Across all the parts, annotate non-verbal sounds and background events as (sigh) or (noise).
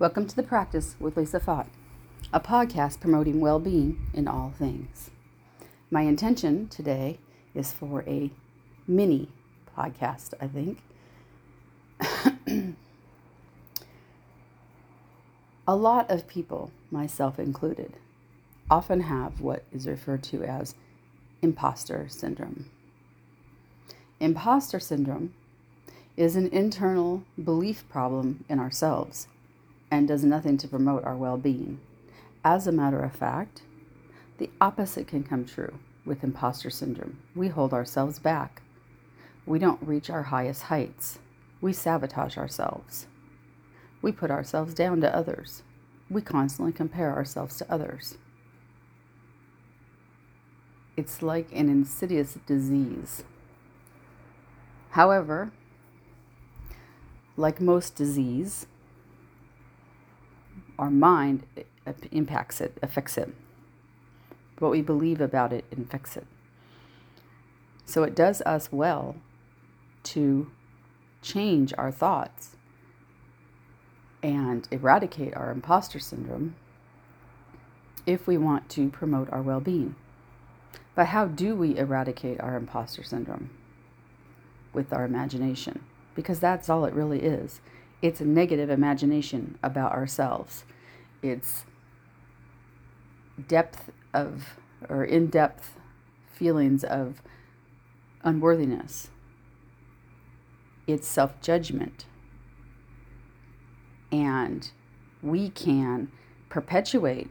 Welcome to the Practice with Lisa Fott, a podcast promoting well being in all things. My intention today is for a mini podcast, I think. a lot of people, myself included, often have what is referred to as imposter syndrome. Imposter syndrome is an internal belief problem in ourselves and does nothing to promote our well being. As a matter of fact, the opposite can come true with imposter syndrome. We hold ourselves back. We don't reach our highest heights. We sabotage ourselves. We put ourselves down to others. We constantly compare ourselves to others. It's like an insidious disease. However, like most disease, our mind impacts it, affects it. What we believe about it infects it. So it does us well to change our thoughts and eradicate our imposter syndrome if we want to promote our well being. But how do we eradicate our imposter syndrome? With our imagination, because that's all it really is. It's a negative imagination about ourselves. It's depth of, or in depth feelings of unworthiness. It's self judgment. And we can perpetuate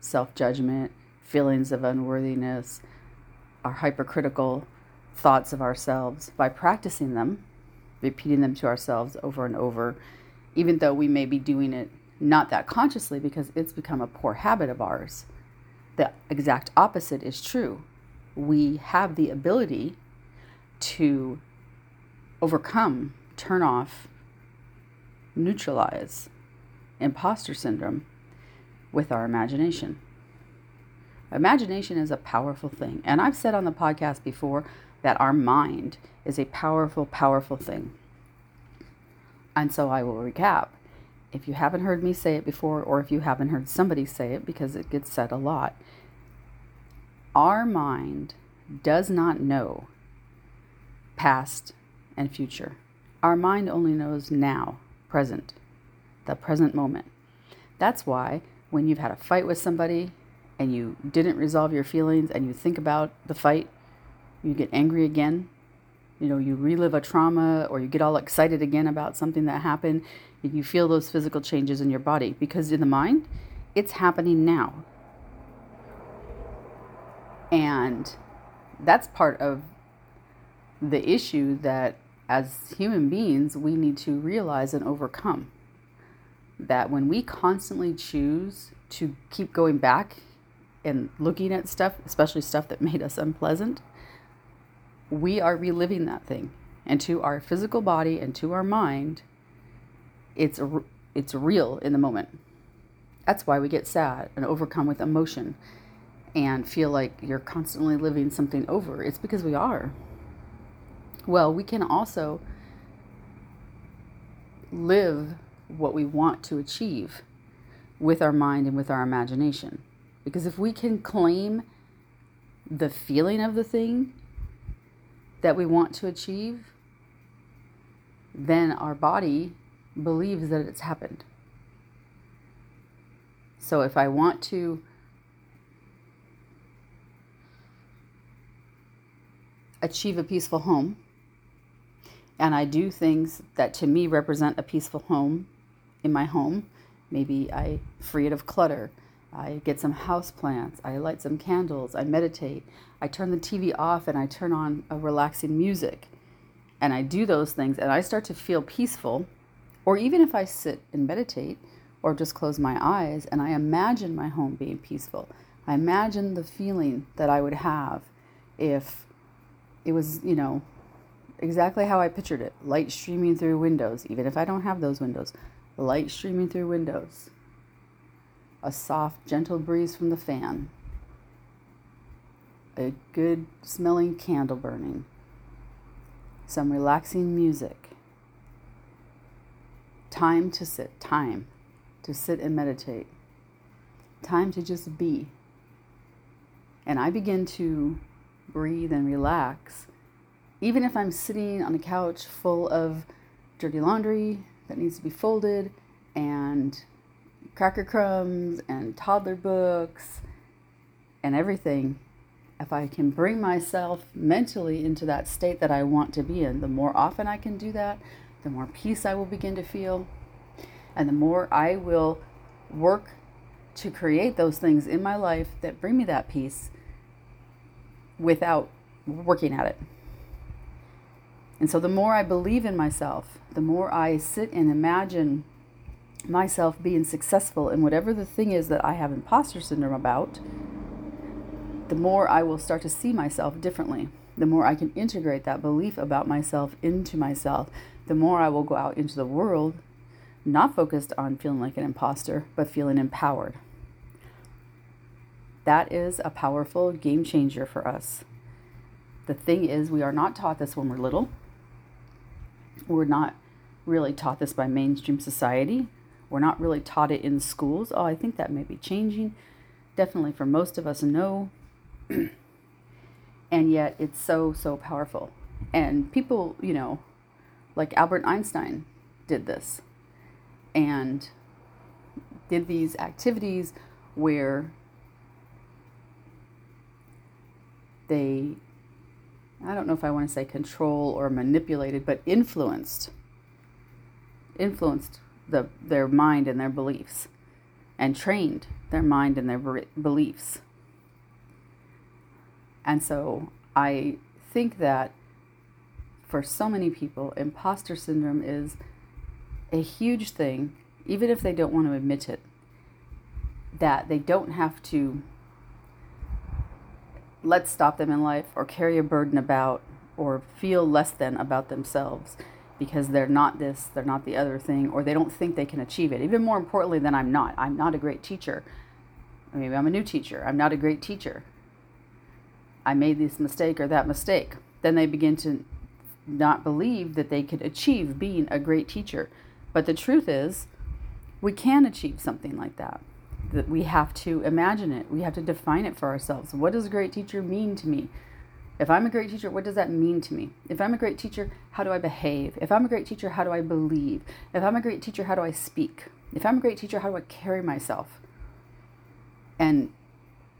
self judgment, feelings of unworthiness, our hypercritical thoughts of ourselves by practicing them repeating them to ourselves over and over, even though we may be doing it not that consciously because it's become a poor habit of ours. The exact opposite is true. We have the ability to overcome, turn off, neutralize imposter syndrome with our imagination. Imagination is a powerful thing. And I've said on the podcast before that our mind is a powerful, powerful thing. And so I will recap. If you haven't heard me say it before, or if you haven't heard somebody say it, because it gets said a lot, our mind does not know past and future. Our mind only knows now, present, the present moment. That's why when you've had a fight with somebody and you didn't resolve your feelings and you think about the fight you get angry again. You know, you relive a trauma or you get all excited again about something that happened. And you feel those physical changes in your body because in the mind, it's happening now. And that's part of the issue that as human beings we need to realize and overcome. That when we constantly choose to keep going back and looking at stuff, especially stuff that (laughs) made us unpleasant, we are reliving that thing. And to our physical body and to our mind, it's, it's real in the moment. That's why we get sad and overcome with emotion and feel like you're constantly living something over. It's because we are. Well, we can also live what we want to achieve with our mind and with our imagination. Because if we can claim the feeling of the thing that we want to achieve, then our body believes that it's happened. So if I want to achieve a peaceful home, and I do things that to me represent a peaceful home in my home, maybe I free it of clutter. I get some house plants. I light some candles. I meditate. I turn the TV off and I turn on a relaxing music. And I do those things and I start to feel peaceful. Or even if I sit and meditate or just close my eyes and I imagine my home being peaceful, I imagine the feeling that I would have if it was, you know, exactly how I pictured it light streaming through windows, even if I don't have those windows, light streaming through windows a soft, gentle breeze from the fan, a good smelling candle burning, some relaxing music. Time to sit, time, to sit and meditate, time to just be. And I begin to breathe and relax, even if I'm sitting on a couch full of dirty laundry that needs to be folded and cracker crumbs and toddler books and everything, if I can bring myself mentally into that state that I want to be in, the more often I can do that, the more peace I will begin to feel, and the more I will work to create those things in my life that bring me that peace without working at it. And so the more I believe in myself, the more I sit and imagine myself being successful in whatever the thing is that I have imposter syndrome about, the more I will start to see myself differently. The more I can integrate that belief about myself into myself, the more I will go out into the world, not focused on feeling like an imposter, but feeling empowered. That is a powerful game changer for us. The thing is, we are not taught this when we're little. We're not really taught this by mainstream society. We're not really taught it in schools. Oh, I think that may be changing. Definitely for most of us, no. (clears throat) and yet it's so, so powerful. And people, you know, like Albert Einstein did this and did these activities where they I don't know if I want to say control or manipulated, but influenced influenced the their mind and their beliefs and trained their mind and their beliefs. And so I think that for so many people, imposter syndrome is a huge thing, even if they don't want to admit it, that they don't have to let stop them in life or carry a burden about or feel less than about themselves because they're not this, they're not the other thing, or they don't think they can achieve it. Even more importantly than I'm not. I'm not a great teacher. Maybe I'm a new teacher. I'm not a great teacher. I made this mistake or that mistake. Then they begin to not believe that they could achieve being a great teacher. But the truth is, we can achieve something like that. That we have to imagine it. We have to define it for ourselves. What does a great teacher mean to me? If I'm a great teacher, what does that mean to me? If I'm a great teacher, how do I behave? If I'm a great teacher, how do I believe? If I'm a great teacher, how do I speak? If I'm a great teacher, how do I carry myself? And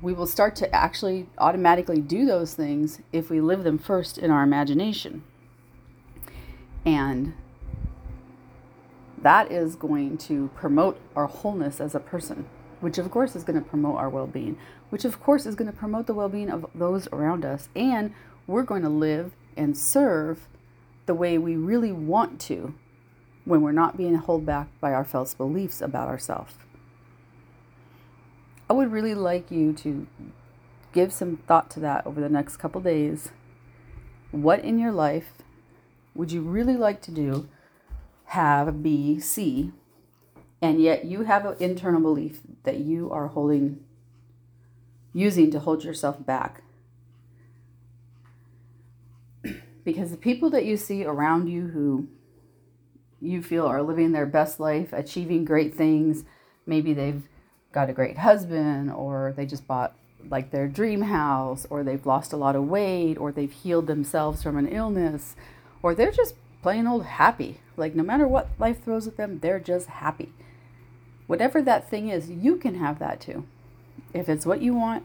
we will start to actually automatically do those things if we live them first in our imagination. And that is going to promote our wholeness as a person, which of course is going to promote our well being, which of course is going to promote the well being of those around us. And we're going to live and serve the way we really want to when we're not being held back by our false beliefs about ourselves. I would really like you to give some thought to that over the next couple days. What in your life would you really like to do, have, be, see, and yet you have an internal belief that you are holding, using to hold yourself back? because the people that you see around you who you feel are living their best life, achieving great things, maybe they've got a great husband or they just bought like their dream house or they've lost a lot of weight or they've healed themselves from an illness or they're just plain old happy. Like no matter what life throws at them, they're just happy. Whatever that thing is, you can have that too. If it's what you want,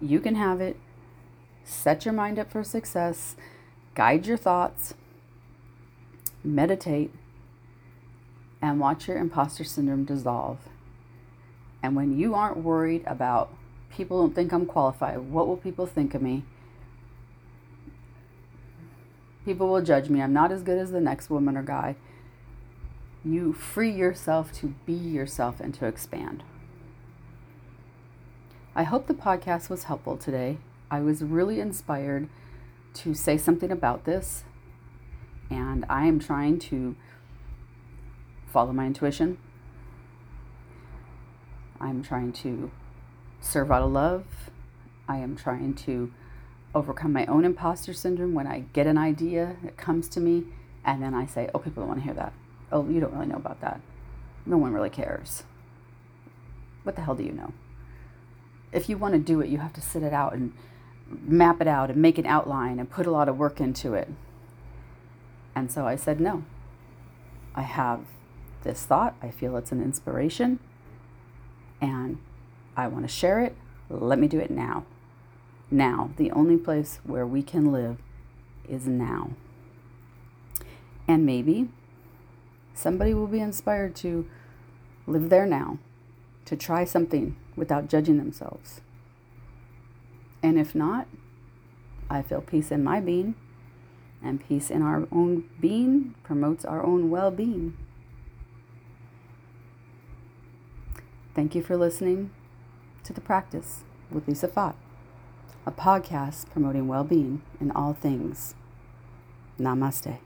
you can have it. Set your mind up for success. Guide your thoughts. Meditate and watch your imposter syndrome dissolve. And when you aren't worried about people don't think I'm qualified, what will people think of me? People will judge me. I'm not as good as the next woman or guy. You free yourself to be yourself and to expand. I hope the podcast was helpful today. I was really inspired to say something about this, and I am trying to follow my intuition, I'm trying to serve out of love. I am trying to overcome my own imposter syndrome when I get an idea, that comes to me, and then I say, Oh, people want to hear that. Oh, you don't really know about that. no one really cares. What the hell do you know? If you want to do it, you have to sit it out and map it out and make an outline and put a lot of work into it. And so I said, no. I have this thought. I feel it's an inspiration. And I want to share it. Let me do it now. Now, the only place where we can live is now. And maybe somebody will be inspired to live there now, to try something without judging themselves. And if not, I feel peace in my being, and peace in our own being promotes our own well being. Thank you for listening to The Practice with Lisa Fott, a podcast promoting well being in all things. Namaste.